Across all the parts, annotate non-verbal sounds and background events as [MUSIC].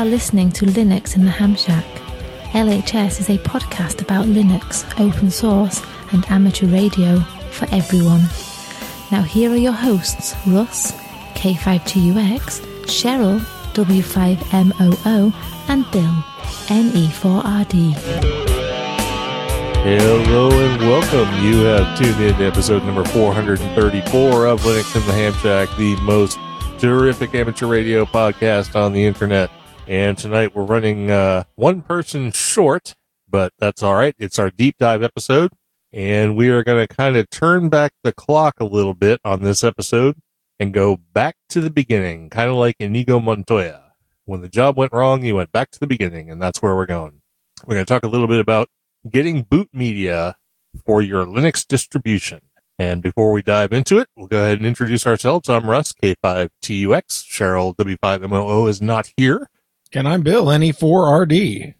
Are listening to Linux in the Ham Shack. LHS is a podcast about Linux, open source, and amateur radio for everyone. Now, here are your hosts Russ, K5TUX, Cheryl, W5MOO, and Bill, NE4RD. Hello and welcome. You have tuned in to episode number 434 of Linux in the Ham Shack, the most terrific amateur radio podcast on the internet. And tonight we're running uh, one person short, but that's all right. It's our deep dive episode. And we are going to kind of turn back the clock a little bit on this episode and go back to the beginning, kind of like Inigo Montoya. When the job went wrong, you went back to the beginning, and that's where we're going. We're going to talk a little bit about getting boot media for your Linux distribution. And before we dive into it, we'll go ahead and introduce ourselves. I'm Russ, K5TUX. Cheryl, W5MOO, is not here. And I'm Bill, NE4RD.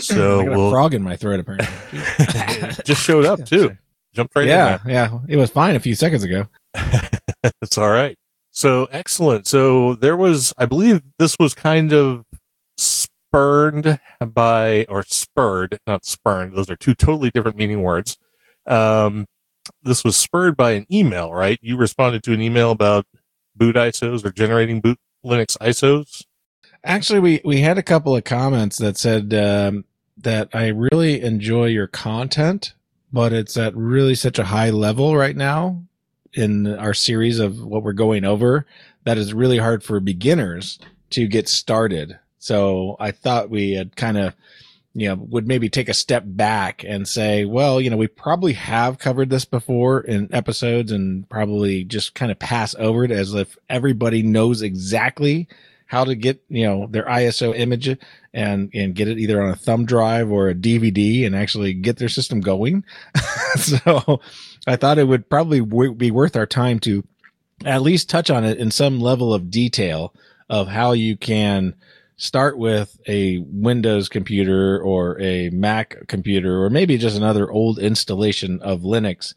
So I got a we'll frog in my throat, apparently. [LAUGHS] just showed up too. Jumped right yeah, yeah. It was fine a few seconds ago. in [LAUGHS] there. It's all right. So excellent. So there was, I believe this was kind of spurned by, or spurred, not spurned. Those are two totally different meaning words. Um, this was spurred by an email, right? You responded to an email about boot ISOs or generating boot Linux ISOs. Actually, we, we had a couple of comments that said um, that I really enjoy your content, but it's at really such a high level right now in our series of what we're going over that is really hard for beginners to get started. So I thought we had kind of, you know, would maybe take a step back and say, well, you know, we probably have covered this before in episodes and probably just kind of pass over it as if everybody knows exactly how to get, you know, their ISO image and, and get it either on a thumb drive or a DVD and actually get their system going. [LAUGHS] so I thought it would probably w- be worth our time to at least touch on it in some level of detail of how you can start with a Windows computer or a Mac computer or maybe just another old installation of Linux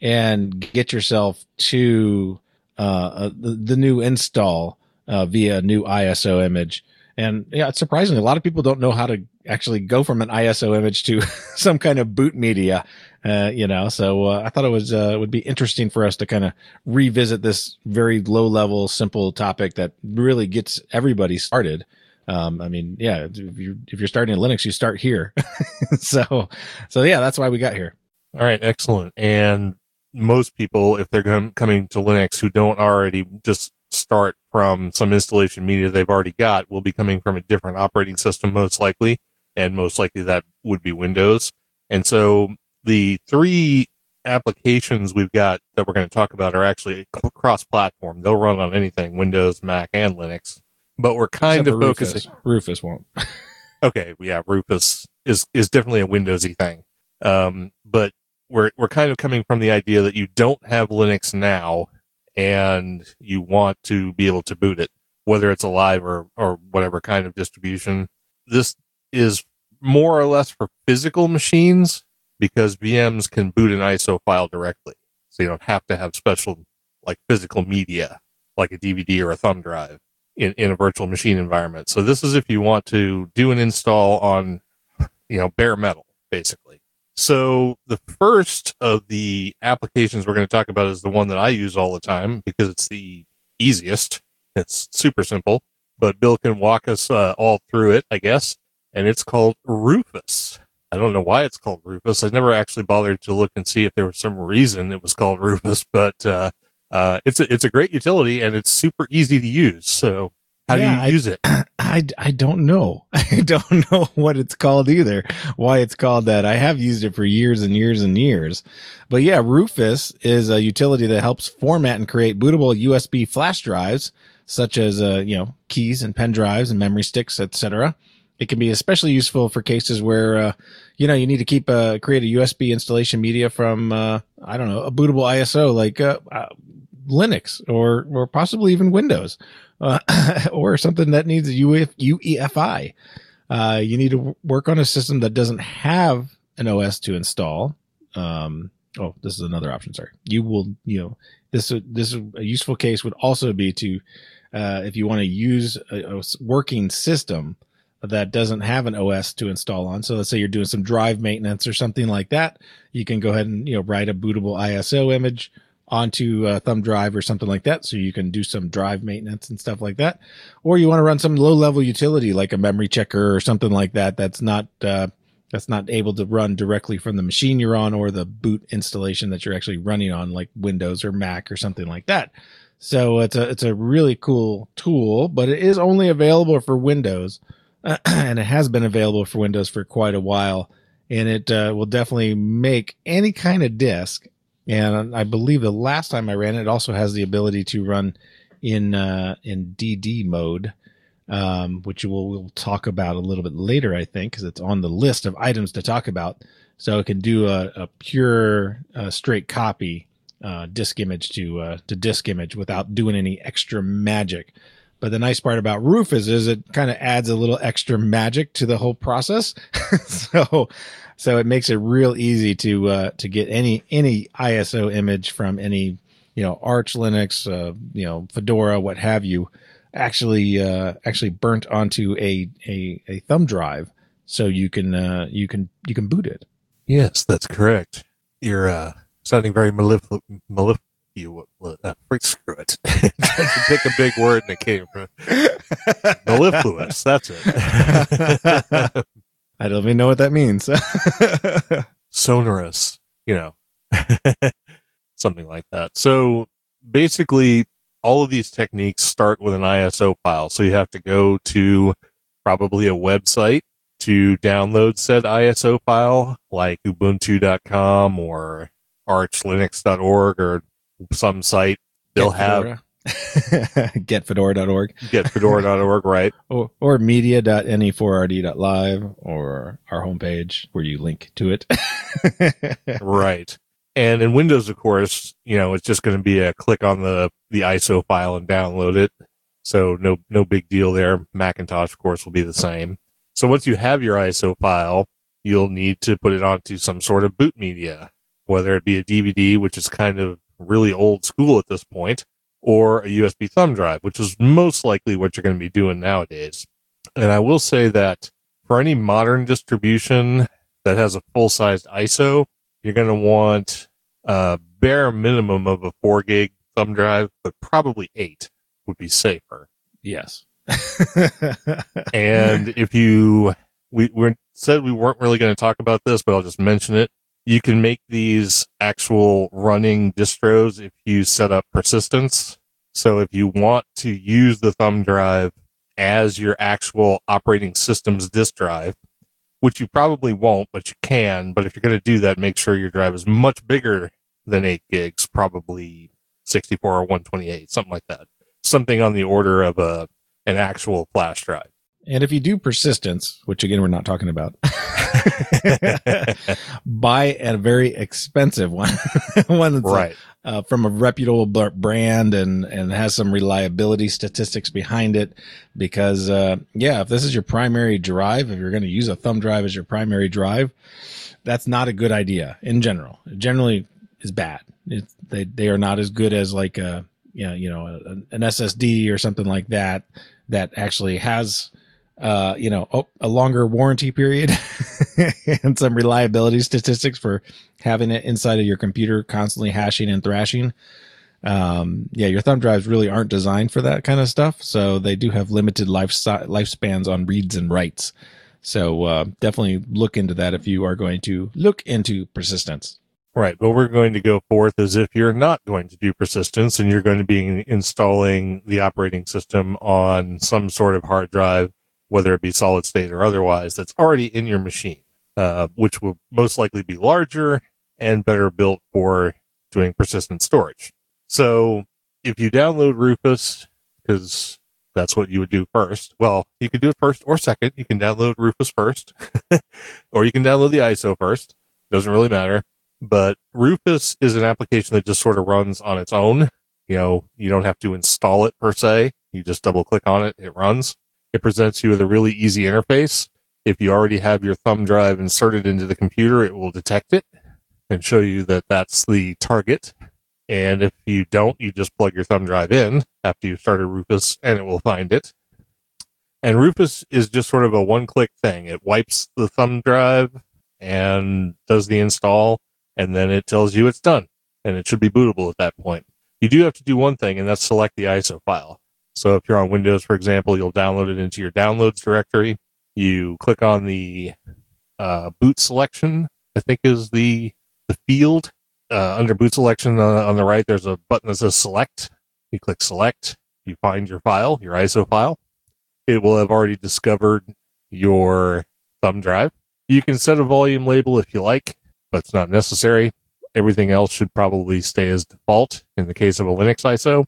and get yourself to uh, uh, the, the new install uh, via a new ISO image. And yeah, it's surprisingly, a lot of people don't know how to actually go from an ISO image to [LAUGHS] some kind of boot media, uh, you know. So uh, I thought it was uh, would be interesting for us to kind of revisit this very low level, simple topic that really gets everybody started. Um, I mean, yeah, if you're if you're starting in Linux, you start here. [LAUGHS] so, so yeah, that's why we got here. All right, excellent. And most people, if they're com- coming to Linux who don't already just start from some installation media they've already got, will be coming from a different operating system, most likely. And most likely that would be Windows. And so the three applications we've got that we're going to talk about are actually cross platform. They'll run on anything, Windows, Mac, and Linux. But we're kind Except of for focusing. Rufus. Rufus won't. [LAUGHS] okay, yeah, Rufus is is definitely a Windowsy thing. Um, but we're we're kind of coming from the idea that you don't have Linux now and you want to be able to boot it, whether it's a live or or whatever kind of distribution. This is more or less for physical machines because VMs can boot an ISO file directly. So you don't have to have special like physical media like a DVD or a thumb drive in, in a virtual machine environment. So this is if you want to do an install on, you know, bare metal, basically. So the first of the applications we're going to talk about is the one that I use all the time because it's the easiest. It's super simple, but Bill can walk us uh, all through it, I guess. And it's called Rufus. I don't know why it's called Rufus. I never actually bothered to look and see if there was some reason it was called [LAUGHS] Rufus, but uh, uh, it's a, it's a great utility and it's super easy to use. So How Yeah, do I- you use it? [CLEARS THROAT] I, I don't know. [LAUGHS] I don't know what it's called either. Why it's called that. I have used it for years and years and years. But yeah, Rufus is a utility that helps format and create bootable USB flash drives, such as, uh, you know, keys and pen drives and memory sticks, etc. It can be especially useful for cases where, uh, you know, you need to keep, uh, create a USB installation media from, uh, I don't know, a bootable ISO like, uh, uh Linux or, or possibly even Windows uh, [COUGHS] or something that needs UEF, UEFI. Uh, you need to work on a system that doesn't have an OS to install. Um, oh, this is another option. Sorry. You will, you know, this, this is a useful case would also be to, uh, if you want to use a working system that doesn't have an OS to install on. So let's say you're doing some drive maintenance or something like that. You can go ahead and, you know, write a bootable ISO image onto a thumb drive or something like that. So you can do some drive maintenance and stuff like that. Or you want to run some low level utility like a memory checker or something like that. That's not, uh, that's not able to run directly from the machine you're on or the boot installation that you're actually running on like Windows or Mac or something like that. So it's a, it's a really cool tool, but it is only available for Windows [CLEARS THROAT] and it has been available for Windows for quite a while. And it uh, will definitely make any kind of disk and I believe the last time I ran it, it also has the ability to run in uh, in DD mode, um, which we'll, we'll talk about a little bit later, I think, because it's on the list of items to talk about. So it can do a, a pure uh, straight copy uh, disk image to uh, to disk image without doing any extra magic. But the nice part about Rufus is it kind of adds a little extra magic to the whole process. [LAUGHS] so so it makes it real easy to uh, to get any any ISO image from any you know Arch Linux, uh, you know Fedora, what have you, actually uh, actually burnt onto a, a a thumb drive, so you can uh, you can you can boot it. Yes, that's correct. You're uh, sounding very mellif- mellif- you uh, freak screw it. [LAUGHS] Pick a big word and it came from [LAUGHS] mellifluous. That's it. [LAUGHS] I don't even know what that means. [LAUGHS] Sonorous, you know, [LAUGHS] something like that. So basically, all of these techniques start with an ISO file. So you have to go to probably a website to download said ISO file, like Ubuntu.com or ArchLinux.org or some site. They'll have [LAUGHS] getfedora.org getfedora.org, right? [LAUGHS] or, or media.ne4rd.live or our homepage where you link to it. [LAUGHS] right. And in Windows, of course, you know, it's just going to be a click on the, the ISO file and download it. So no, no big deal there. Macintosh, of course, will be the same. So once you have your ISO file, you'll need to put it onto some sort of boot media, whether it be a DVD, which is kind of really old school at this point, or a USB thumb drive, which is most likely what you're going to be doing nowadays. And I will say that for any modern distribution that has a full sized ISO, you're going to want a bare minimum of a four gig thumb drive, but probably eight would be safer. yes. And [LAUGHS] if you, we, we said we weren't really going to talk about this, but I'll just mention it. You can make these actual running distros if you set up persistence. So if you want to use the thumb drive as your actual operating system's disk drive, which you probably won't, but you can. But if you're going to do that, make sure your drive is much bigger than eight gigs, probably 64 or 128, something like that. Something on the order of a, an actual flash drive. And if you do persistence, which again, we're not talking about, [LAUGHS] buy a very expensive one, [LAUGHS] one that's right. uh, from a reputable brand and, and has some reliability statistics behind it. Because, uh, yeah, if this is your primary drive, if you're going to use a thumb drive as your primary drive, that's not a good idea in general. It generally is bad. It, they, they are not as good as like a, you know, you know, a, an SSD or something like that, that actually has, uh, you know, oh, a longer warranty period [LAUGHS] and some reliability statistics for having it inside of your computer constantly hashing and thrashing. Um, yeah, your thumb drives really aren't designed for that kind of stuff. So they do have limited life lifespans on reads and writes. So, uh, definitely look into that if you are going to look into persistence. Right. But we're going to go forth as if you're not going to do persistence and you're going to be installing the operating system on some sort of hard drive, whether it be solid state or otherwise, that's already in your machine, uh, which will most likely be larger and better built for doing persistent storage. So if you download Rufus, because that's what you would do first. Well, you can do it first or second. You can download Rufus first, [LAUGHS] or you can download the ISO first. Doesn't really matter. But Rufus is an application that just sort of runs on its own. You know, you don't have to install it per se. You just double click on it. It runs. It presents you with a really easy interface. If you already have your thumb drive inserted into the computer, it will detect it and show you that that's the target. And if you don't, you just plug your thumb drive in after you started Rufus and it will find it. And Rufus is just sort of a one click thing. It wipes the thumb drive and does the install and then it tells you it's done and it should be bootable at that point. You do have to do one thing and that's select the ISO file. So if you're on Windows, for example, you'll download it into your downloads directory. You click on the uh, boot selection, I think is the, the field uh, under boot selection uh, on the right, there's a button that says select. You click select, you find your file, your ISO file. It will have already discovered your thumb drive. You can set a volume label if you like, but it's not necessary. Everything else should probably stay as default in the case of a Linux ISO.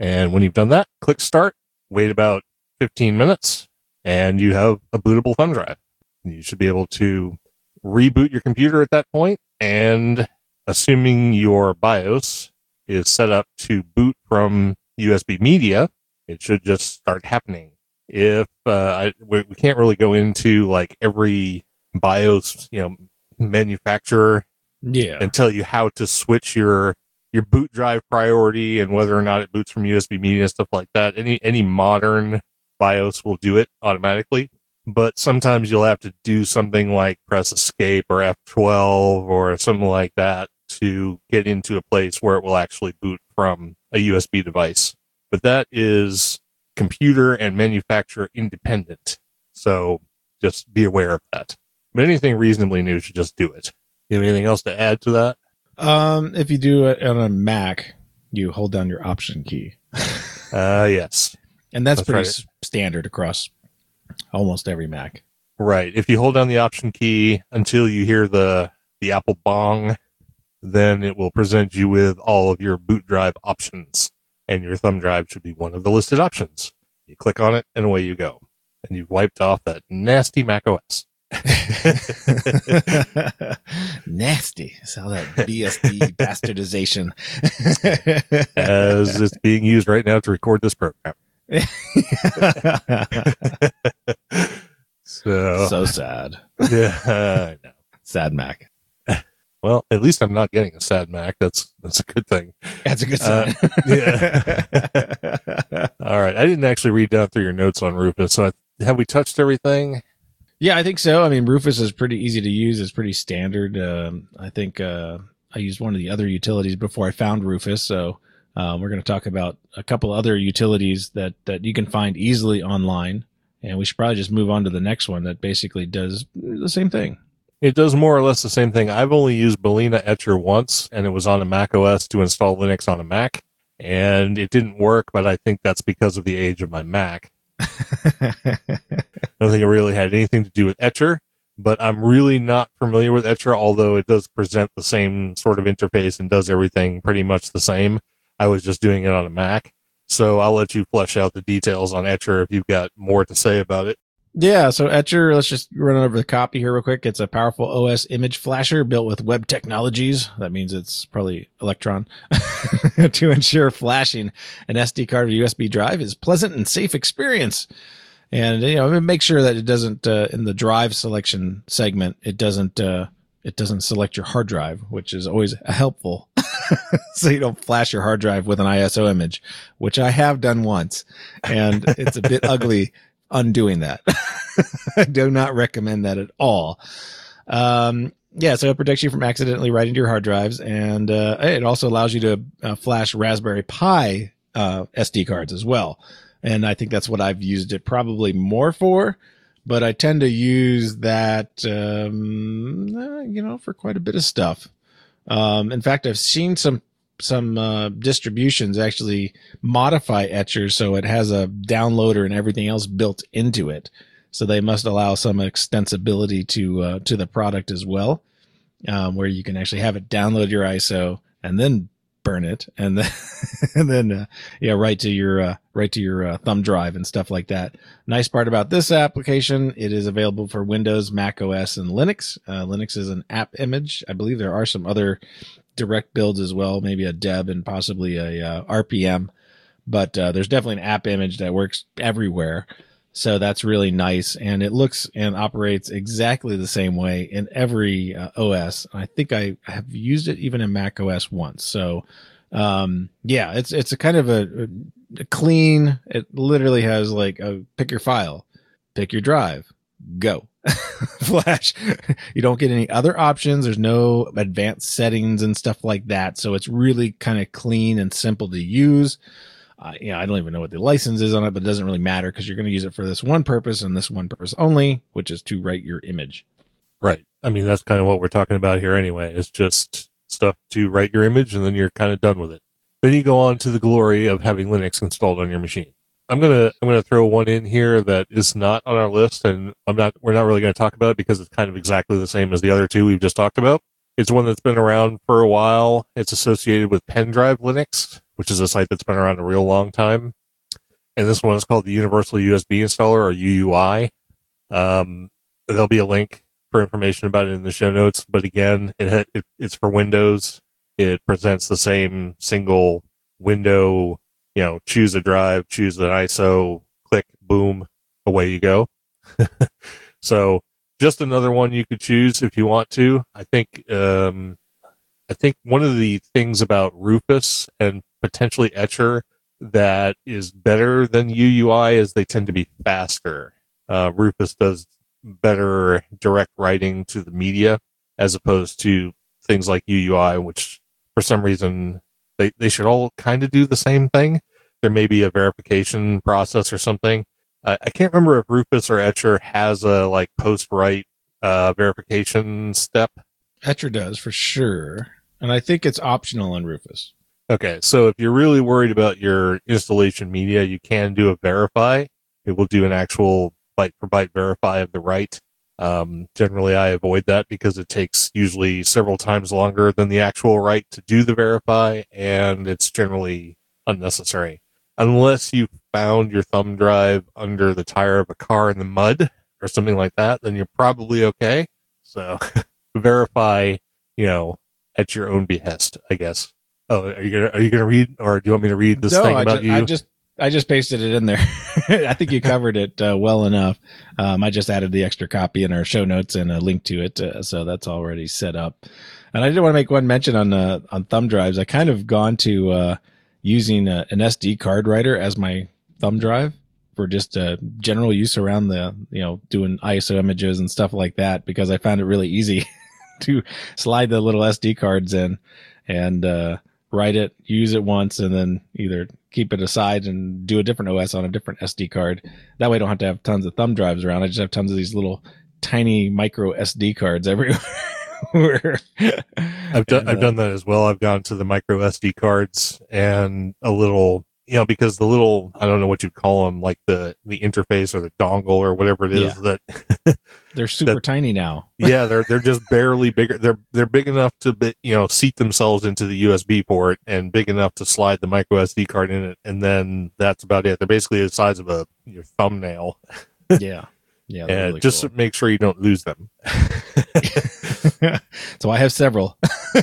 And when you've done that, click start, wait about 15 minutes, and you have a bootable thumb drive. You should be able to reboot your computer at that point and assuming your BIOS is set up to boot from USB media, it should just start happening. If uh, I, we, we can't really go into like every BIOS, you know, manufacturer, yeah, and tell you how to switch your your boot drive priority and whether or not it boots from USB media and stuff like that. Any any modern BIOS will do it automatically, but sometimes you'll have to do something like press escape or F12 or something like that to get into a place where it will actually boot from a USB device. But that is computer and manufacturer independent. So just be aware of that. But anything reasonably new should just do it. You have anything else to add to that? Um, if you do it on a Mac, you hold down your Option key. [LAUGHS] uh, yes. And that's, that's pretty right. standard across almost every Mac. Right. If you hold down the Option key until you hear the the Apple bong, then it will present you with all of your boot drive options, and your thumb drive should be one of the listed options. You click on it, and away you go, and you've wiped off that nasty Mac OS. [LAUGHS] nasty. It's all that BSD [LAUGHS] bastardization. As it's being used right now to record this program. [LAUGHS] so, so sad. Yeah, Sad Mac. Well, at least I'm not getting a sad Mac. That's that's a good thing. That's a good uh, sign. Uh, yeah. All right. I didn't actually read down through your notes on Rufus. So I, have we touched everything? Yeah, I think so. I mean, Rufus is pretty easy to use. It's pretty standard. Um, I think uh, I used one of the other utilities before I found Rufus. So um, we're going to talk about a couple other utilities that that you can find easily online. And we should probably just move on to the next one that basically does the same thing. It does more or less the same thing. I've only used Balena Etcher once, and it was on a Mac OS to install Linux on a Mac, and it didn't work. But I think that's because of the age of my Mac. I don't think it really had anything to do with Etcher, but I'm really not familiar with Etcher, although it does present the same sort of interface and does everything pretty much the same. I was just doing it on a Mac. So I'll let you flesh out the details on Etcher if you've got more to say about it. Yeah, so Etcher, let's just run over the copy here real quick. It's a powerful OS image flasher built with web technologies. That means it's probably Electron [LAUGHS] to ensure flashing an SD card or USB drive is pleasant and safe experience. And you know, make sure that it doesn't uh, in the drive selection segment, it doesn't uh, it doesn't select your hard drive, which is always helpful. [LAUGHS] so you don't flash your hard drive with an ISO image, which I have done once, and it's a bit [LAUGHS] ugly undoing that. [LAUGHS] I do not recommend that at all. Um, yeah, so it protects you from accidentally writing to your hard drives, and uh, it also allows you to uh, flash Raspberry Pi uh, SD cards as well. And I think that's what I've used it probably more for. But I tend to use that, um, uh, you know, for quite a bit of stuff. Um, in fact, I've seen some some uh, distributions actually modify Etcher so it has a downloader and everything else built into it. So they must allow some extensibility to uh, to the product as well, um, where you can actually have it download your ISO and then burn it and then [LAUGHS] and then uh, yeah right to your uh, right to your uh, thumb drive and stuff like that. Nice part about this application it is available for windows mac os and linux. Uh, linux is an app image. I believe there are some other direct builds as well maybe a deb and possibly a uh, rpm but uh, there's definitely an app image that works everywhere so that's really nice. And it looks and operates exactly the same way in every uh, OS. I think I have used it even in Mac OS once. So, um, yeah, it's, it's a kind of a, a clean, it literally has like a pick your file, pick your drive, go. [LAUGHS] Flash. you don't get any other options. There's no advanced settings and stuff like that. So it's really kind of clean and simple to use uh, you know, I don't even know what the license is on it, but it doesn't really matter because you're going to use it for this one purpose and this one purpose only, which is to write your image. Right. I mean, that's kind of what we're talking about here anyway. It's just stuff to write your image and then you're kind of done with it. Then you go on to the glory of having Linux installed on your machine. I'm gonna I'm gonna throw one in here that is not on our list, and I'm not we're not really gonna talk about it because it's kind of exactly the same as the other two we've just talked about. It's one that's been around for a while. It's associated with Pendrive Linux, which is a site that's been around a real long time. And this one is called the Universal USB Installer or UUI. Um, there'll be a link for information about it in the show notes. But again, it, it it's for Windows. It presents the same single window. You know, choose a drive, choose an ISO, click, boom, away you go. [LAUGHS] so just another one you could choose if you want to. I think um, I think one of the things about Rufus and potentially Etcher that is better than UUI is they tend to be faster. Uh, Rufus does better direct writing to the media as opposed to things like UUI, which for some reason they, they should all kind of do the same thing. There may be a verification process or something. Uh, I can't remember if Rufus or Etcher has a like post write uh, verification step. Etcher does for sure. And I think it's optional in Rufus. Okay, so if you're really worried about your installation media, you can do a verify. It will do an actual byte for byte verify of the write. Um, generally, I avoid that because it takes usually several times longer than the actual write to do the verify, and it's generally unnecessary. Unless you found your thumb drive under the tire of a car in the mud or something like that, then you're probably okay. So [LAUGHS] verify, you know, at your own behest, I guess. Oh, are you gonna are you gonna read, or do you want me to read this no, thing I about just, you? I just I just pasted it in there. [LAUGHS] I think you covered it uh, well enough. Um, I just added the extra copy in our show notes and a link to it, uh, so that's already set up. And I did want to make one mention on uh, on thumb drives. I kind of gone to uh, using a, an SD card writer as my thumb drive for just uh, general use around the you know doing ISO images and stuff like that because I found it really easy [LAUGHS] to slide the little SD cards in and uh, write it, use it once, and then either keep it aside and do a different OS on a different SD card. That way, I don't have to have tons of thumb drives around. I just have tons of these little tiny micro SD cards [LAUGHS] everywhere. I've done And, I've uh, done that as well. I've gone to the micro SD cards and a little, you know, because the little I don't know what you'd call them, like the the interface or the dongle or whatever it is that [LAUGHS] They're [LAUGHS] super that- tiny now. [LAUGHS] yeah they're they're just barely bigger. They're they're big enough to be, you know seat themselves into the USB port and big enough to slide the micro SD card in it, and then that's about it. They're basically the size of a your thumbnail. Yeah. Yeah. and really just cool. make sure you don't lose them. so I have several.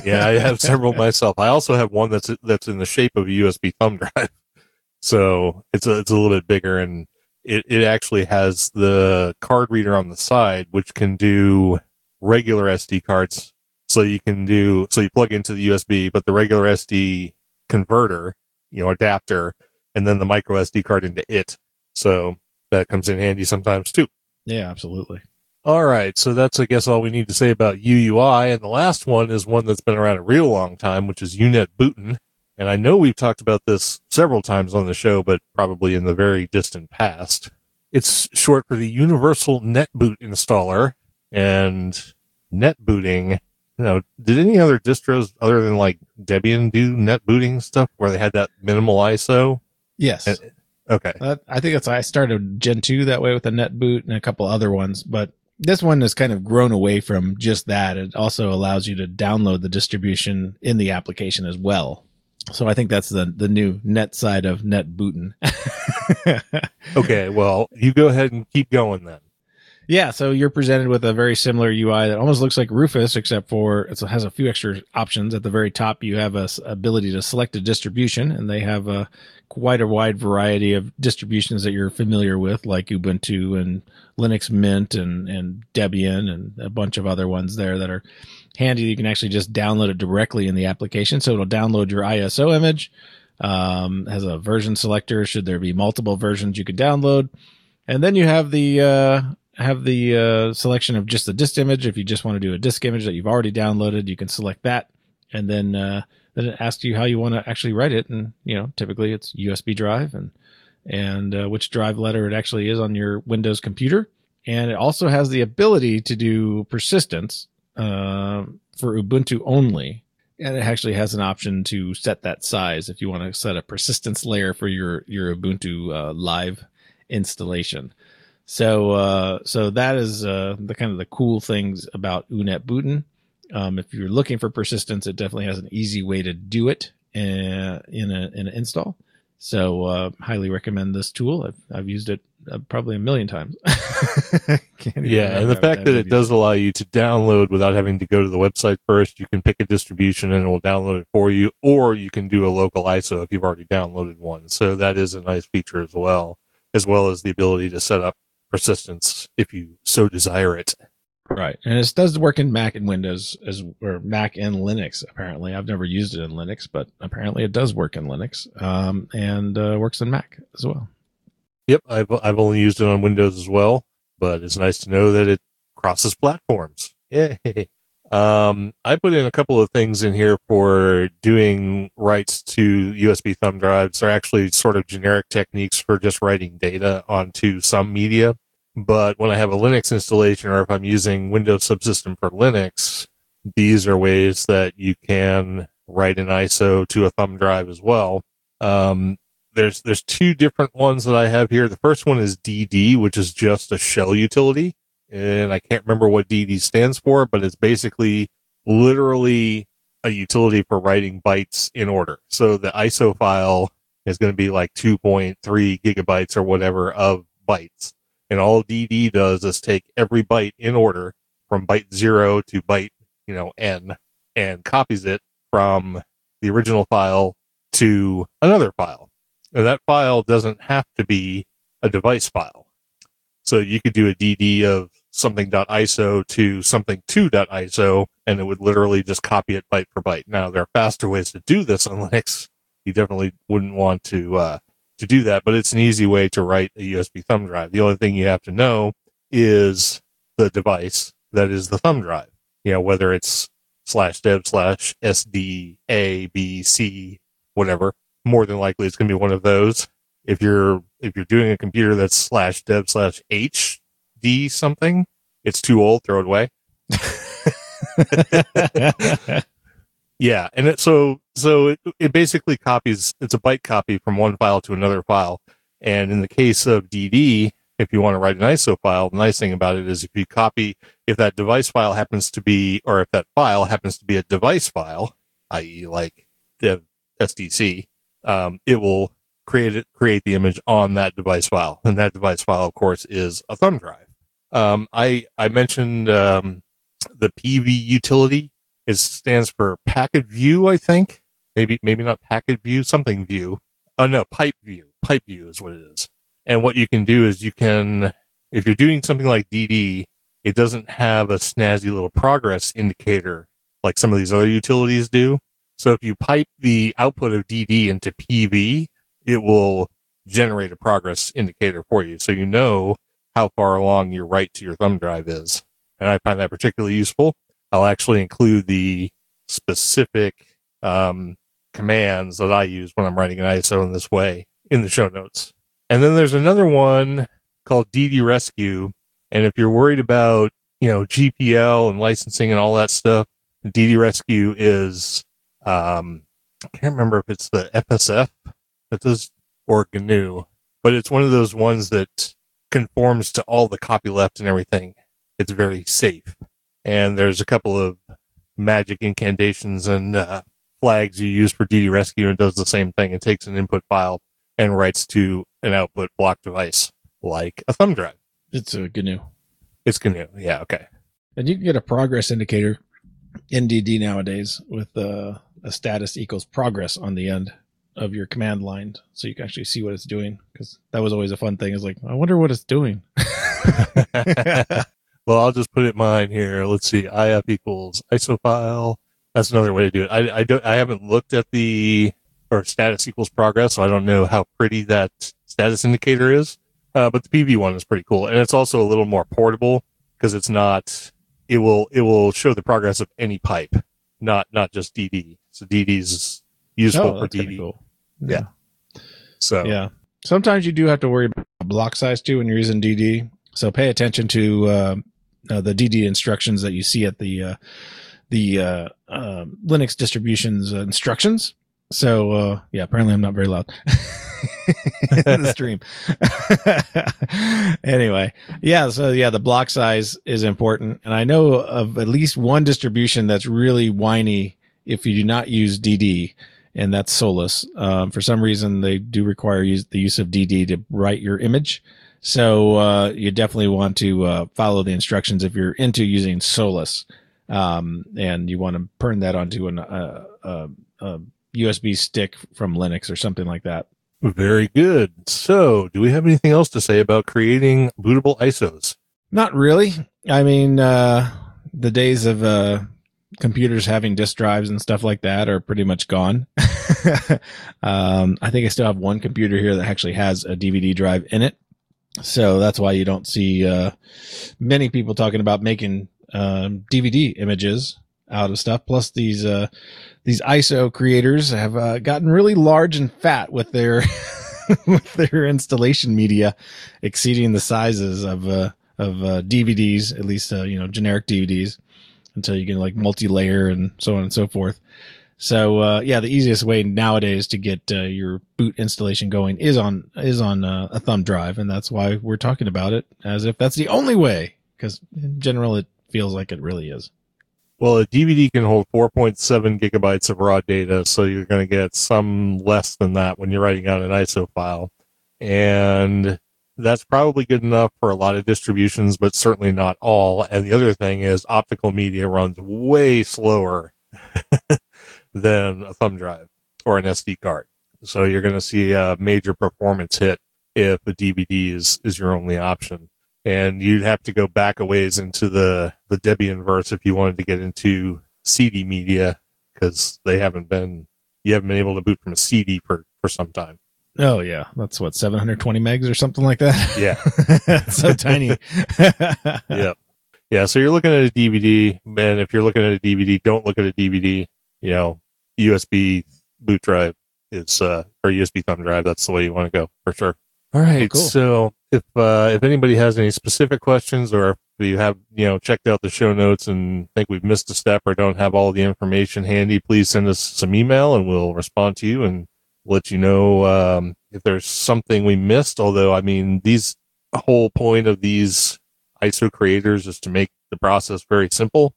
yeah, I have several myself. I also have one that's that's in the shape of a USB thumb drive. So it's a, it's a little bit bigger and it, it actually has the card reader on the side, which can do regular SD cards. So you can do, so you plug into the USB, but the regular SD converter, you know, adapter, and then the micro SD card into it. So that comes in handy sometimes too. Yeah, absolutely. All right, so that's I guess all we need to say about UUI, and the last one is one that's been around a real long time, which is UNet Bootin. And I know we've talked about this several times on the show, but probably in the very distant past. It's short for the Universal NetBoot Installer, and net booting you know, did any other distros other than like Debian do net booting stuff where they had that minimal ISO? Yes. And- Okay. Uh, I think it's I started Gentoo that way with the NetBoot and a couple other ones, but this one has kind of grown away from just that. It also allows you to download the distribution in the application as well. So I think that's the the new net side of net booting. [LAUGHS] [LAUGHS] Okay. Well, you go ahead and keep going then. Yeah, so you're presented with a very similar UI that almost looks like Rufus, except for it has a few extra options. At the very top, you have a ability to select a distribution, and they have a quite a wide variety of distributions that you're familiar with, like Ubuntu and Linux Mint and and Debian and a bunch of other ones there that are handy. You can actually just download it directly in the application, so it'll download your ISO image. Um, has a version selector. Should there be multiple versions you could download, and then you have the uh, have the uh, selection of just the disk image. If you just want to do a disk image that you've already downloaded, you can select that, and then uh, then it asks you how you want to actually write it. And you know, typically it's USB drive and and uh, which drive letter it actually is on your Windows computer. And it also has the ability to do persistence uh, for Ubuntu only. And it actually has an option to set that size if you want to set a persistence layer for your your Ubuntu uh, live installation. So uh, so that is uh, the kind of the cool things about UNetbootin. Um, if you're looking for persistence, it definitely has an easy way to do it uh, in a in an install. So uh, highly recommend this tool. I've I've used it uh, probably a million times. [LAUGHS] Yeah, and the fact that it does allow you to download without having to go to the website first, you can pick a distribution and it will download it for you, or you can do a local ISO if you've already downloaded one. So that is a nice feature as well, as well as the ability to set up persistence if you so desire it. Right, and it does work in Mac and Windows as or Mac and Linux. Apparently, I've never used it in Linux, but apparently it does work in Linux, um, and uh, works in Mac as well. Yep, I've I've only used it on Windows as well, but it's nice to know that it crosses platforms. Yay. [LAUGHS] Um, I put in a couple of things in here for doing writes to USB thumb drives. They're actually sort of generic techniques for just writing data onto some media. But when I have a Linux installation or if I'm using Windows subsystem for Linux, these are ways that you can write an ISO to a thumb drive as well. Um, there's there's two different ones that I have here. The first one is DD, which is just a shell utility, and I can't remember what DD stands for, but it's basically literally a utility for writing bytes in order. So the ISO file is going to be like 2.3 gigabytes or whatever of bytes, and all DD does is take every byte in order from byte zero to byte you know n and copies it from the original file to another file. And that file doesn't have to be a device file. So you could do a DD of something.iso to something2.iso and it would literally just copy it byte for byte. Now there are faster ways to do this on [LAUGHS] Linux. You definitely wouldn't want to, uh, to do that, but it's an easy way to write a USB thumb drive. The only thing you have to know is the device that is the thumb drive. You know, whether it's slash dev slash SD A B C whatever. More than likely, it's going to be one of those. If you're if you're doing a computer that's slash dev slash H D something, it's too old. Throw it away. [LAUGHS] [LAUGHS] Yeah, and it so so it, it basically copies. It's a byte copy from one file to another file. And in the case of DD, if you want to write an ISO file, the nice thing about it is if you copy, if that device file happens to be, or if that file happens to be a device file, i.e., like the SDC, um, it will create it, create the image on that device file, and that device file, of course, is a thumb drive. Um, I I mentioned um, the PV utility. It stands for packet view, I think. Maybe maybe not packet view, something view. Oh no, pipe view. Pipe view is what it is. And what you can do is you can, if you're doing something like DD, it doesn't have a snazzy little progress indicator like some of these other utilities do. So if you pipe the output of DD into PV, it will generate a progress indicator for you. So you know how far along your write to your thumb drive is. And I find that particularly useful. I'll actually include the specific um, commands that I use when I'm writing an ISO in this way in the show notes. And then there's another one called DD Rescue. And if you're worried about, you know, GPL and licensing and all that stuff, DD Rescue is, um, I can't remember if it's the FSF that does or GNU, but it's one of those ones that conforms to all the copyleft and everything. It's very safe. And there's a couple of magic incantations and uh, flags you use for DD Rescue and does the same thing. It takes an input file and writes to an output block device like a thumb drive. It's a GNU. It's GNU. Yeah. Okay. And you can get a progress indicator in DD nowadays with uh, a status equals progress on the end of your command line. So you can actually see what it's doing. Because that was always a fun thing is like, I wonder what it's doing. [LAUGHS] [LAUGHS] well, I'll just put it mine here. Let's see. IF equals ISO file. That's another way to do it. I, I don't, I haven't looked at the, or status equals progress. So I don't know how pretty that status indicator is. Uh, but the PV one is pretty cool. And it's also a little more portable because it's not, it will, it will show the progress of any pipe, not, not just DD. So DD is useful Oh, for DD. cool. Yeah. So Yeah. Sometimes you do have to worry about block size too when you're using DD. So pay attention to uh, uh, the DD instructions that you see at the uh, the uh, um Linux distributions uh, instructions. So uh, yeah, apparently I'm not very loud [LAUGHS] in the stream. [LAUGHS] anyway, yeah. So yeah, the block size is important, and I know of at least one distribution that's really whiny if you do not use DD and that's Solus. Um, for some reason, they do require use, the use of DD to write your image. So uh, you definitely want to uh, follow the instructions if you're into using Solus, um, and you want to burn that onto an, uh, uh, uh, USB stick from Linux or something like that. very good. So do we have anything else to say about creating bootable ISOs? Not really. I mean, uh, the days of uh, computers having disk drives and stuff like that are pretty much gone. [LAUGHS] um, I think I still have one computer here that actually has a DVD drive in it. So that's why you don't see uh, many people talking about making um, DVD images out of stuff. Plus, these uh, these ISO creators have uh, gotten really large and fat with their [LAUGHS] with their installation media exceeding the sizes of uh, of uh, DVDs, at least uh, you know generic DVDs, until you get like multi-layer and so on and so forth. So uh, yeah, the easiest way nowadays to get your boot installation going is on is on a thumb drive, and that's why we're talking about it as if that's the only way. Because in general, it feels like it really is. Well, a DVD can hold 4.7 gigabytes of raw data, so you're going to get some less than that when you're writing out an ISO file. And that's probably good enough for a lot of distributions, but certainly not all. And the other thing is optical media runs way slower [LAUGHS] than a thumb drive or an SD card. So you're going to see a major performance hit if a DVD is, is your only option and you'd have to go back a ways into the the Debian verse if you wanted to get into CD media because they haven't been you haven't been able to boot from a CD for for some time. Oh yeah, that's what 720 megs or something like that. Yeah, [LAUGHS] so tiny. [LAUGHS] yeah, yeah. So you're looking at a DVD, man. if you're looking at a DVD, don't look at a DVD. You know, USB boot drive is uh or USB thumb drive. That's the way you want to go for sure. All right. cool. So if uh, if anybody has any specific questions, or if you have you know checked out the show notes and think we've missed a step or don't have all the information handy, please send us some email and we'll respond to you and let you know um, if there's something we missed. Although I mean, these whole point of these ISO creators is to make the process very simple.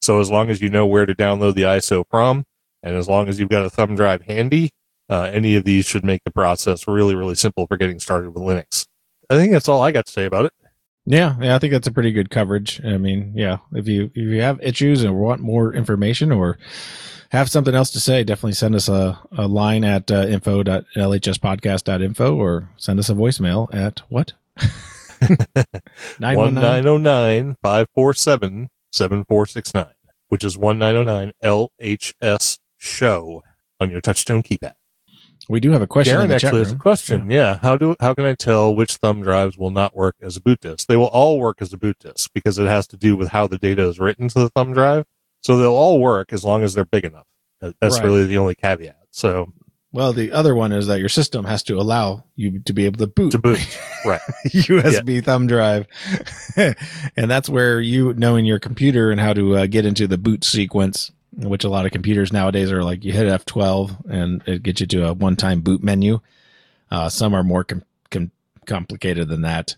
So as long as you know where to download the ISO from, and as long as you've got a thumb drive handy, uh, any of these should make the process really, really simple for getting started with Linux. I think that's all I got to say about it. Yeah, yeah, I think that's a pretty good coverage. I mean, yeah, if you if you have issues and want more information or have something else to say, definitely send us a, a line at uh, info.lhspodcast.info or send us a voicemail at what? [LAUGHS] 919 1-909-547-7469, which is 1-909 LHS show on your touchstone keypad. We do have a question in Darren the chat actually has a question. Yeah. How do how can I tell which thumb drives will not work as a boot disk? They will all work as a boot disk because it has to do with how the data is written to the thumb drive. So they'll all work as long as they're big enough. That's Right. really the only caveat. So Well, the other one is that your system has to allow you to be able to boot To boot. right. [LAUGHS] USB thumb drive, [LAUGHS] and that's where you knowing your computer and how to uh, get into the boot sequence, which a lot of computers nowadays are like you hit F12 and it gets you to a one-time boot menu. Uh, some are more com- com- complicated than that.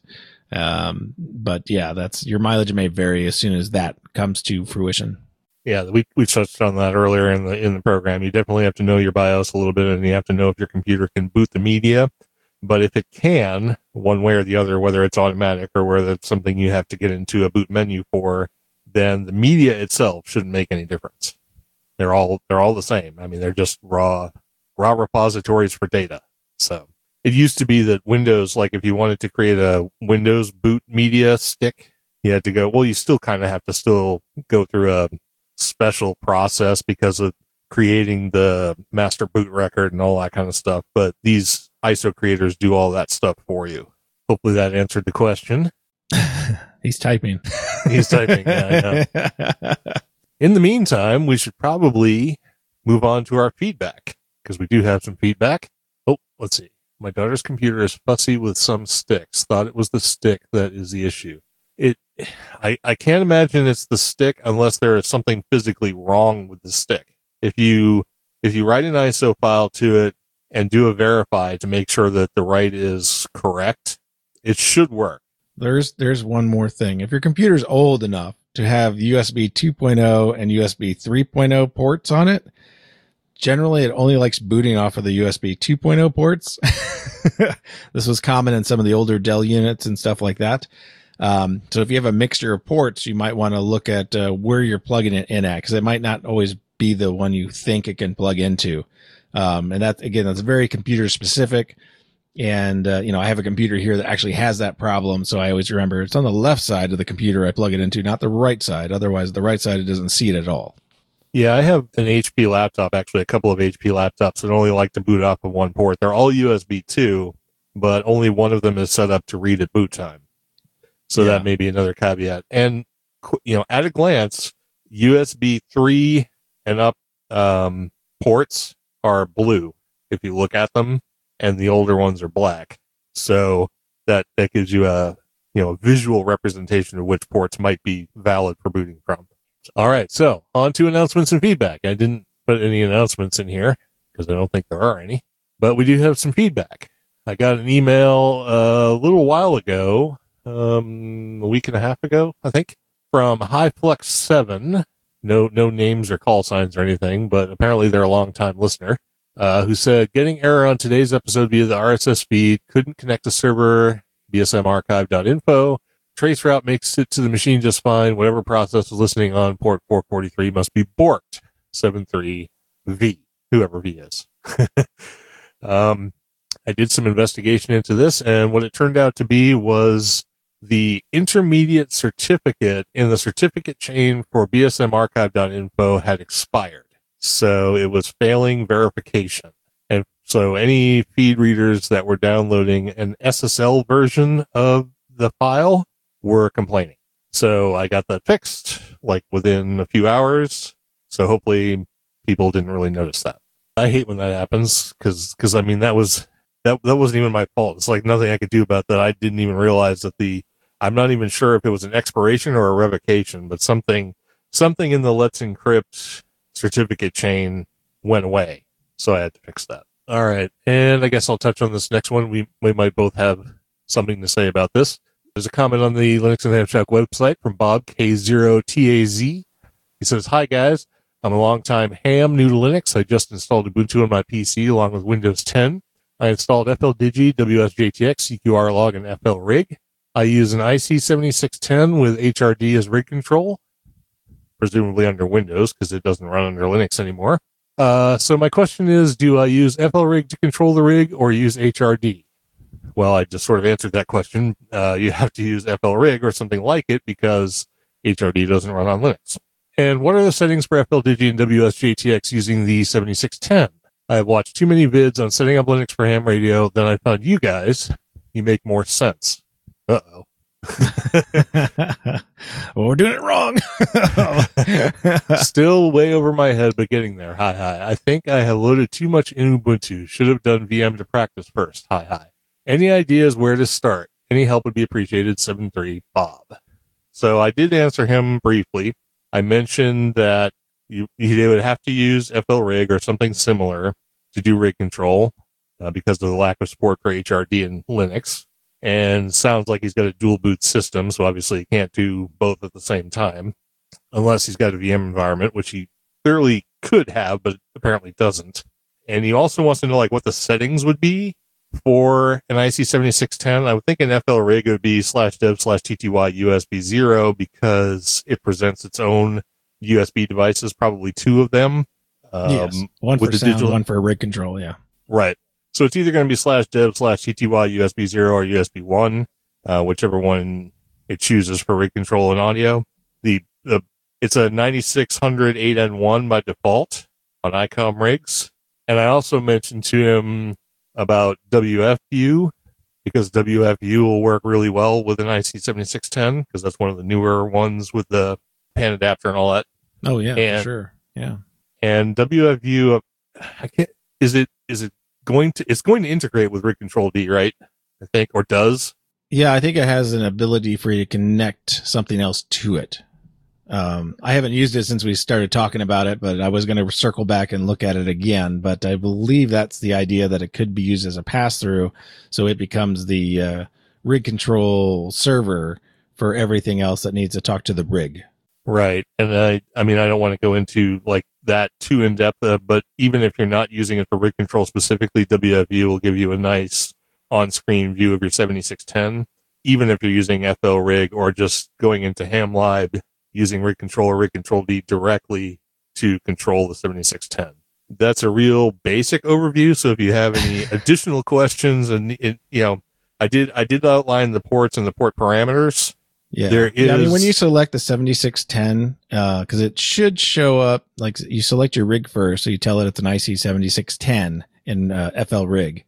Um, but yeah, that's your mileage may vary as soon as that comes to fruition. Yeah, we we touched on that earlier in the in the program. You definitely have to know your BIOS a little bit, and you have to know if your computer can boot the media. But if it can, one way or the other, whether it's automatic or whether it's something you have to get into a boot menu for, then the media itself shouldn't make any difference. They're all they're all the same. I mean, they're just raw raw repositories for data. So it used to be that Windows, like if you wanted to create a Windows boot media stick, you had to go. Well, you still kind of have to still go through a special process because of creating the master boot record and all that kind of stuff. But these ISO creators do all that stuff for you. Hopefully that answered the question. [LAUGHS] He's typing. He's typing. Yeah, [LAUGHS] In the meantime, we should probably move on to our feedback because we do have some feedback. Oh, let's see. My daughter's computer is fussy with some sticks. Thought it was the stick that is the issue. It, [SIGHS] I, I can't imagine it's the stick unless there is something physically wrong with the stick. If you, if you write an ISO file to it and do a verify to make sure that the write is correct, it should work. There's there's one more thing. If your computer's old enough to have USB 2.0 and USB 3.0 ports on it, generally it only likes booting off of the USB 2.0 ports. [LAUGHS] this was common in some of the older Dell units and stuff like that. Um, so if you have a mixture of ports, you might want to look at uh, where you're plugging it in at because it might not always be the one you think it can plug into. Um, and that again, that's very computer specific. And, uh, you know, I have a computer here that actually has that problem. So I always remember it's on the left side of the computer I plug it into, not the right side. Otherwise, the right side, it doesn't see it at all. Yeah, I have an HP laptop, actually a couple of HP laptops that only like to boot off of one port. They're all USB 2, but only one of them is set up to read at boot time. So yeah. that may be another caveat. And, you know, at a glance, USB 3 and up um, ports are blue if you look at them and the older ones are black. So that, that gives you a, you know, a visual representation of which ports might be valid for booting from. All right. So on to announcements and feedback. I didn't put any announcements in here because I don't think there are any, but we do have some feedback. I got an email a little while ago, um, a week and a half ago, I think, from Highflux Seven. No, no names or call signs or anything, but apparently they're a long time listener uh, who said getting error on today's episode via the RSS feed, couldn't connect to server, bsmarchive.info. Traceroute makes it to the machine just fine. Whatever process is listening on port 443 must be borked 73V, whoever V is. [LAUGHS] um, I did some investigation into this, and what it turned out to be was the intermediate certificate in the certificate chain for bsmarchive.info had expired. So it was failing verification. And so any feed readers that were downloading an SSL version of the file were complaining. So I got that fixed like within a few hours. So hopefully people didn't really notice that. I hate when that happens because, because I mean, that was, that, that wasn't even my fault. It's like nothing I could do about that. I didn't even realize that the, I'm not even sure if it was an expiration or a revocation, but something, something in the let's encrypt certificate chain went away. So I had to fix that. All right. And I guess I'll touch on this next one. We, we might both have something to say about this. There's a comment on the Linux and Ham Shack website from Bob K0TAZ. He says, Hi guys. I'm a long-time ham new to Linux. I just installed Ubuntu on my PC along with Windows 10. I installed FLDigi, WSJTX, CQR log, and FLRig. I use an IC7610 with HRD as rig control presumably under Windows because it doesn't run under Linux anymore. Uh, so my question is, do I use FLRig to control the rig or use HRD? Well, I just sort of answered that question. Uh, you have to use FLRig or something like it because HRD doesn't run on Linux. And what are the settings for FLDigi and WSJTX using the 7610? I have watched too many vids on setting up Linux for ham radio. Then I found you guys. You make more sense. Uh oh. [LAUGHS] well, we're doing it wrong. [LAUGHS] Still way over my head, but getting there. Hi, hi. I think I have loaded too much in Ubuntu. Should have done VM to practice first. Hi, hi. Any ideas where to start? Any help would be appreciated. 7-3 Bob. So I did answer him briefly. I mentioned that you, they would have to use FLRig or something similar to do rig control uh, because of the lack of support for HRD in Linux. And sounds like he's got a dual boot system, so obviously he can't do both at the same time, unless he's got a VM environment, which he clearly could have, but apparently doesn't. And he also wants to know like what the settings would be for an IC seventy six ten. I would think an FL rig would be slash dev slash TTY USB zero because it presents its own USB devices, probably two of them. Um, yes. One for sound, digital, one for rig control. Yeah. Right. So it's either going to be slash dev slash TTY USB zero or USB one, uh, whichever one it chooses for rig control and audio. The, the, it's a 9600 8N1 by default on ICOM rigs. And I also mentioned to him about WFView because WFView will work really well with an IC7610 because that's one of the newer ones with the pan adapter and all that. Oh yeah, and, sure. Yeah. And WFView I can't, is it, is it going to it's going to integrate with rig control D, right? I think, or does. Yeah, I think it has an ability for you to connect something else to it. Um, I haven't used it since we started talking about it, but I was going to circle back and look at it again. But I believe that's the idea that it could be used as a pass through, so it becomes the uh, rig control server for everything else that needs to talk to the rig. Right, and I, I mean, I don't want to go into like that too in depth, uh, but even if you're not using it for rig control specifically, WFView will give you a nice on-screen view of your 7610. Even if you're using FL rig or just going into ham HamLib using rig control or rig control D directly to control the 7610. That's a real basic overview. So if you have any [LAUGHS] additional questions and, you know, I did, I did outline the ports and the port parameters. Yeah. There is. Yeah, I mean, when you select the 7610, uh, cause it should show up like you select your rig first. So you tell it it's an IC 7610 in uh, FL rig.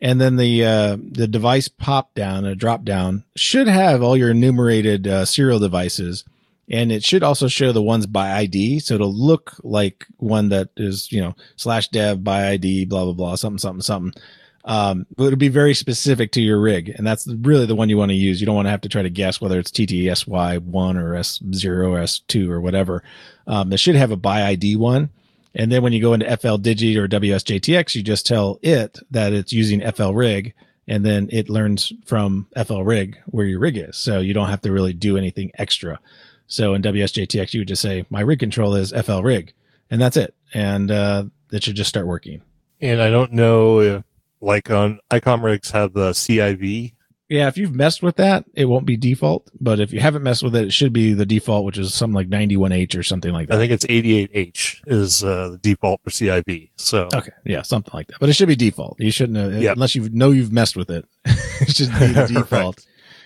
And then the, uh, the device pop down, a drop down should have all your enumerated, uh, serial devices. And it should also show the ones by ID. So it'll look like one that is, you know, slash dev by ID, blah, blah, blah, something, something, something. Um, but it'll be very specific to your rig. And that's really the one you want to use. You don't want to have to try to guess whether it's TTSY1 or S0 or S2 or whatever. Um, it should have a by ID one. And then when you go into FL Digi or WSJTX, you just tell it that it's using FL rig and then it learns from FL rig where your rig is. So you don't have to really do anything extra. So in WSJTX, you would just say my rig control is FL rig and that's it. And, uh, it should just start working. And I don't know if like on ICOM rigs have the CIV. Yeah, if you've messed with that, it won't be default. But if you haven't messed with it, it should be the default, which is something like 91H or something like that. I think it's 88H is uh, the default for CIV. So okay, yeah, something like that. But it should be default. You shouldn't, have, yep. unless you know you've messed with it. [LAUGHS] it should be the [LAUGHS] default.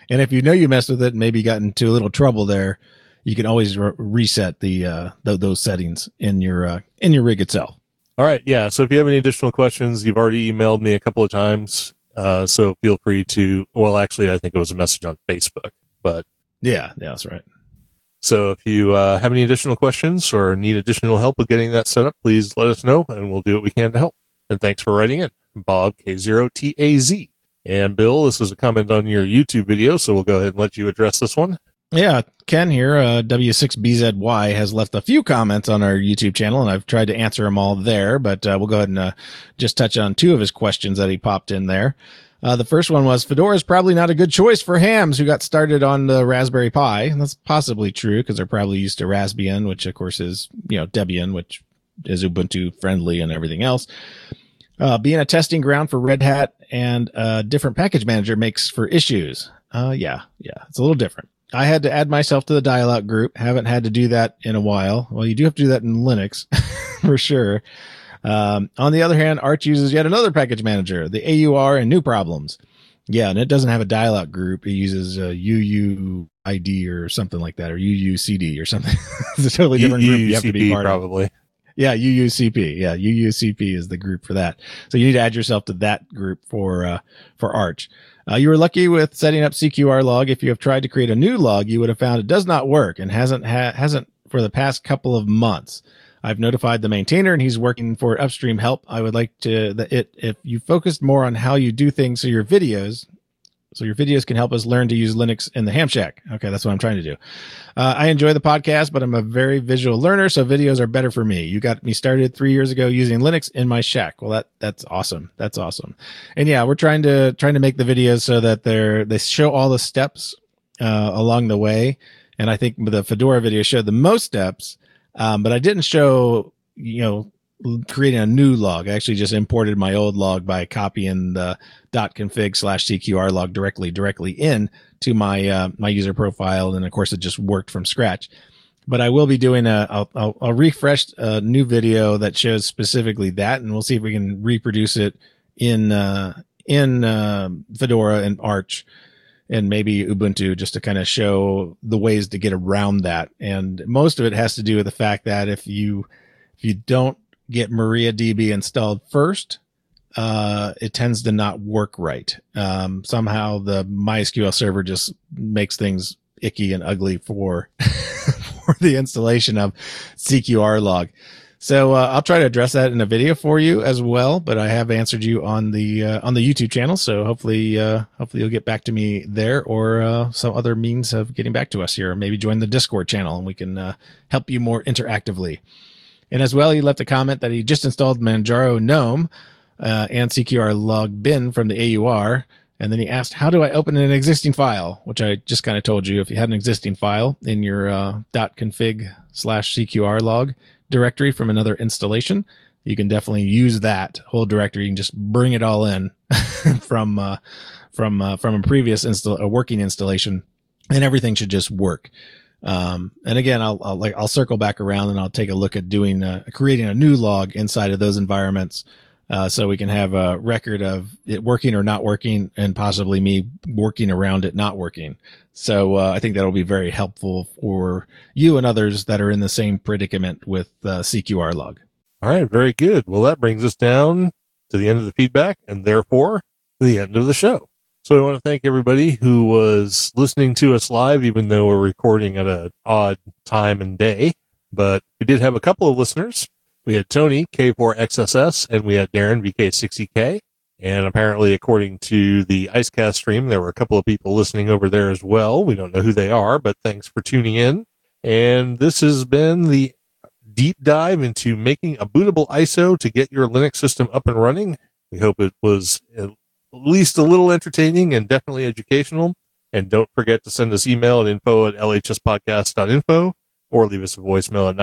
and if you know you messed with it and maybe got into a little trouble there, you can always re- reset the uh, th- those settings in your uh, in your rig itself. All right. Yeah. So if you have any additional questions, you've already emailed me a couple of times. Uh, so feel free to, well, actually, I think it was a message on Facebook, but yeah, yeah, that's right. So if you uh, have any additional questions or need additional help with getting that set up, please let us know and we'll do what we can to help. And thanks for writing in, Bob K0TAZ. And Bill, this is a comment on your YouTube video, so we'll go ahead and let you address this one. Yeah, Ken here, uh, W6BZY has left a few comments on our YouTube channel, and I've tried to answer them all there, but uh, we'll go ahead and uh, just touch on two of his questions that he popped in there. Uh, the first one was Fedora is probably not a good choice for hams who got started on the Raspberry Pi. And that's possibly true because they're probably used to Raspbian, which of course is, you know, Debian, which is Ubuntu friendly and everything else. Uh, being a testing ground for Red Hat and a different package manager makes for issues. Uh, yeah, yeah, it's a little different. I had to add myself to the dial out group. Haven't had to do that in a while. Well, you do have to do that in Linux [LAUGHS] for sure. Um, on the other hand, Arch uses yet another package manager, the AUR and new problems. Yeah, and it doesn't have a dial out group. It uses a UUID or something like that, or UUCD or something. [LAUGHS] it's a totally different group. You have to be part probably. Of. Probably. Yeah, UUCP. Yeah, UUCP is the group for that. So you need to add yourself to that group for uh, for Arch. Uh, you were lucky with setting up CQR log. If you have tried to create a new log, you would have found it does not work and hasn't ha- hasn't for the past couple of months. I've notified the maintainer and he's working for upstream help. I would like to that it if you focused more on how you do things so your videos so your videos can help us learn to use Linux in the ham shack. Okay, that's what I'm trying to do. Uh, I enjoy the podcast, but I'm a very visual learner, so videos are better for me. You got me started three years ago using Linux in my shack. Well, that that's awesome. That's awesome. And yeah, we're trying to trying to make the videos so that they're they show all the steps uh, along the way. And I think the Fedora video showed the most steps, um, but I didn't show you know creating a new log. I actually just imported my old log by copying the .config slash CQR log directly directly in to my uh, my user profile, and of course it just worked from scratch. But I will be doing a I'll, I'll, I'll refresh a new video that shows specifically that, and we'll see if we can reproduce it in uh, in uh, Fedora and Arch and maybe Ubuntu just to kind of show the ways to get around that. And most of it has to do with the fact that if you if you don't get MariaDB installed first, uh, it tends to not work right. Um, somehow the MySQL server just makes things icky and ugly for, [LAUGHS] for the installation of CQR log. So, uh, I'll try to address that in a video for you as well, but I have answered you on the, uh, on the YouTube channel. So hopefully, uh, hopefully you'll get back to me there or, uh, some other means of getting back to us here. Maybe join the Discord channel and we can, uh, help you more interactively. And as well, he left a comment that he just installed Manjaro GNOME uh, and CQR log bin from the AUR. And then he asked, how do I open an existing file? Which I just kind of told you. If you had an existing file in your uh, .config slash CQR log directory from another installation, you can definitely use that whole directory. You can just bring it all in [LAUGHS] from uh, from uh, from a previous install a working installation, and everything should just work. Um, and again, I'll, I'll, like, I'll circle back around and I'll take a look at doing, uh, creating a new log inside of those environments. Uh, so we can have a record of it working or not working and possibly me working around it not working. So, uh, I think that'll be very helpful for you and others that are in the same predicament with, uh, CQR log. All right. Very good. Well, that brings us down to the end of the feedback and therefore the end of the show. So I want to thank everybody who was listening to us live, even though we're recording at an odd time and day. But we did have a couple of listeners. We had Tony K4XSS and we had Darren VK60K. And apparently, according to the Icecast stream, there were a couple of people listening over there as well. We don't know who they are, but thanks for tuning in. And this has been the deep dive into making a bootable ISO to get your Linux system up and running. We hope it was least a little entertaining and definitely educational. And don't forget to send us email at info at lhspodcast.info or leave us a voicemail at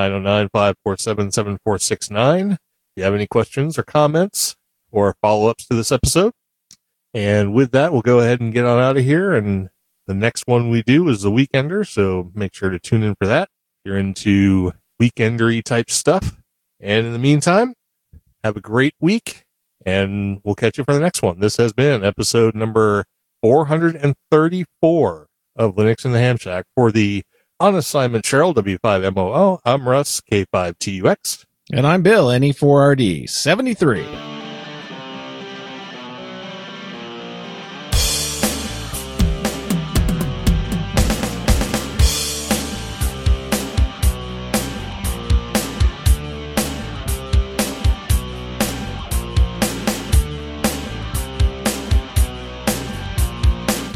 909-547-7469 if you have any questions or comments or follow-ups to this episode. And with that, we'll go ahead and get on out of here. And the next one we do is the Weekender, so make sure to tune in for that. If you're into weekendery type stuff. And in the meantime, have a great week and we'll catch you for the next one. This has been episode number 434 of Linux in the Ham Shack for the on assignment Cheryl W5MOO. I'm Russ K5TUX. And I'm Bill NE4RD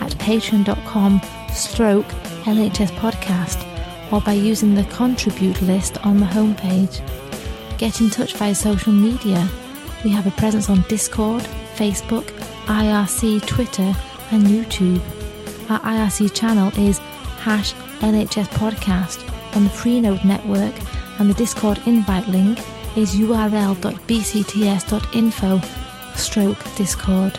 at patreon.com stroke LHS podcast or by using the contribute list on the homepage. Get in touch via social media. We have a presence on Discord, Facebook, IRC, Twitter, and YouTube. Our IRC channel is hash LHS podcast on the Freenode network, and the Discord invite link is url.bcts.info stroke discord.